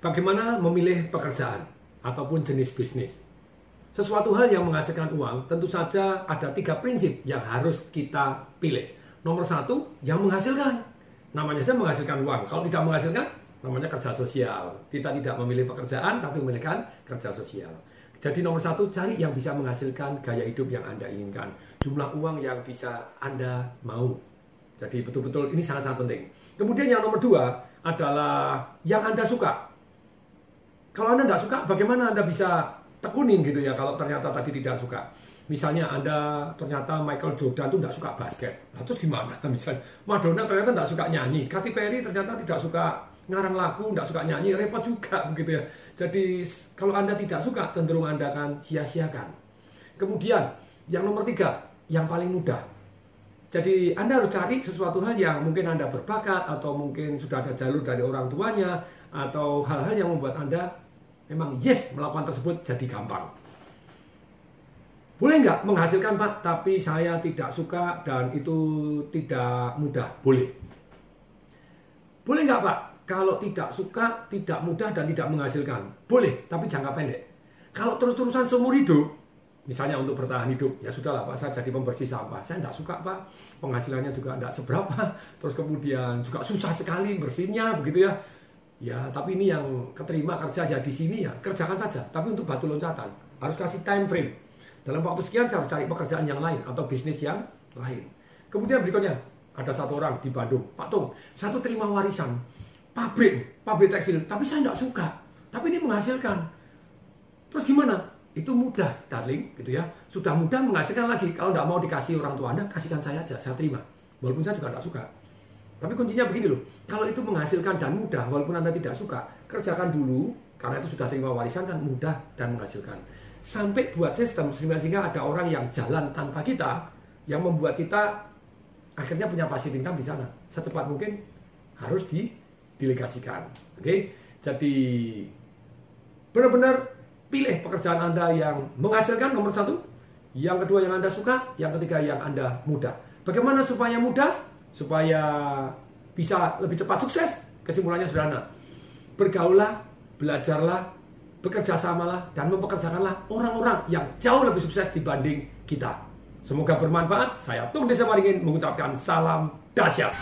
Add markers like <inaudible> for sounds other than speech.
Bagaimana memilih pekerjaan ataupun jenis bisnis? Sesuatu hal yang menghasilkan uang, tentu saja ada tiga prinsip yang harus kita pilih. Nomor satu, yang menghasilkan. Namanya saja menghasilkan uang. Kalau tidak menghasilkan, namanya kerja sosial. Kita tidak memilih pekerjaan, tapi memilihkan kerja sosial. Jadi nomor satu, cari yang bisa menghasilkan gaya hidup yang Anda inginkan. Jumlah uang yang bisa Anda mau. Jadi betul-betul ini sangat-sangat penting. Kemudian yang nomor dua adalah yang Anda suka. Kalau Anda tidak suka, bagaimana Anda bisa tekunin gitu ya kalau ternyata tadi tidak suka. Misalnya Anda ternyata Michael Jordan itu tidak suka basket. Nah, terus gimana? <laughs> Misalnya Madonna ternyata tidak suka nyanyi. Katy Perry ternyata tidak suka ngarang lagu, tidak suka nyanyi, repot juga <laughs> begitu ya. Jadi kalau Anda tidak suka, cenderung Anda akan sia-siakan. Kemudian yang nomor tiga, yang paling mudah. Jadi Anda harus cari sesuatu hal yang mungkin Anda berbakat atau mungkin sudah ada jalur dari orang tuanya atau hal-hal yang membuat Anda memang yes melakukan tersebut jadi gampang. Boleh nggak menghasilkan Pak, tapi saya tidak suka dan itu tidak mudah? Boleh. Boleh nggak Pak, kalau tidak suka, tidak mudah dan tidak menghasilkan? Boleh, tapi jangka pendek. Kalau terus-terusan seumur hidup, misalnya untuk bertahan hidup, ya sudahlah Pak, saya jadi pembersih sampah. Saya tidak suka Pak, penghasilannya juga tidak seberapa, terus kemudian juga susah sekali bersihnya, begitu ya. Ya, tapi ini yang keterima kerja ya di sini ya, kerjakan saja. Tapi untuk batu loncatan, harus kasih time frame. Dalam waktu sekian saya harus cari pekerjaan yang lain atau bisnis yang lain. Kemudian berikutnya, ada satu orang di Bandung, Pak Tung, satu terima warisan, pabrik, pabrik tekstil, tapi saya tidak suka. Tapi ini menghasilkan. Terus gimana? Itu mudah, darling, gitu ya. Sudah mudah menghasilkan lagi. Kalau tidak mau dikasih orang tua Anda, kasihkan saya aja, saya terima. Walaupun saya juga tidak suka. Tapi kuncinya begini loh, kalau itu menghasilkan dan mudah, walaupun Anda tidak suka, kerjakan dulu, karena itu sudah terima warisan kan mudah dan menghasilkan. Sampai buat sistem sehingga ada orang yang jalan tanpa kita, yang membuat kita akhirnya punya passive income di sana. Secepat mungkin harus didelegasikan. Oke, jadi benar-benar pilih pekerjaan Anda yang menghasilkan nomor satu, yang kedua yang Anda suka, yang ketiga yang Anda mudah. Bagaimana supaya mudah? Supaya bisa lebih cepat sukses? Kesimpulannya sederhana. Bergaullah, belajarlah, bekerja samalah, dan mempekerjakanlah orang-orang yang jauh lebih sukses dibanding kita. Semoga bermanfaat. Saya Tung Desa Waringin mengucapkan salam dahsyat.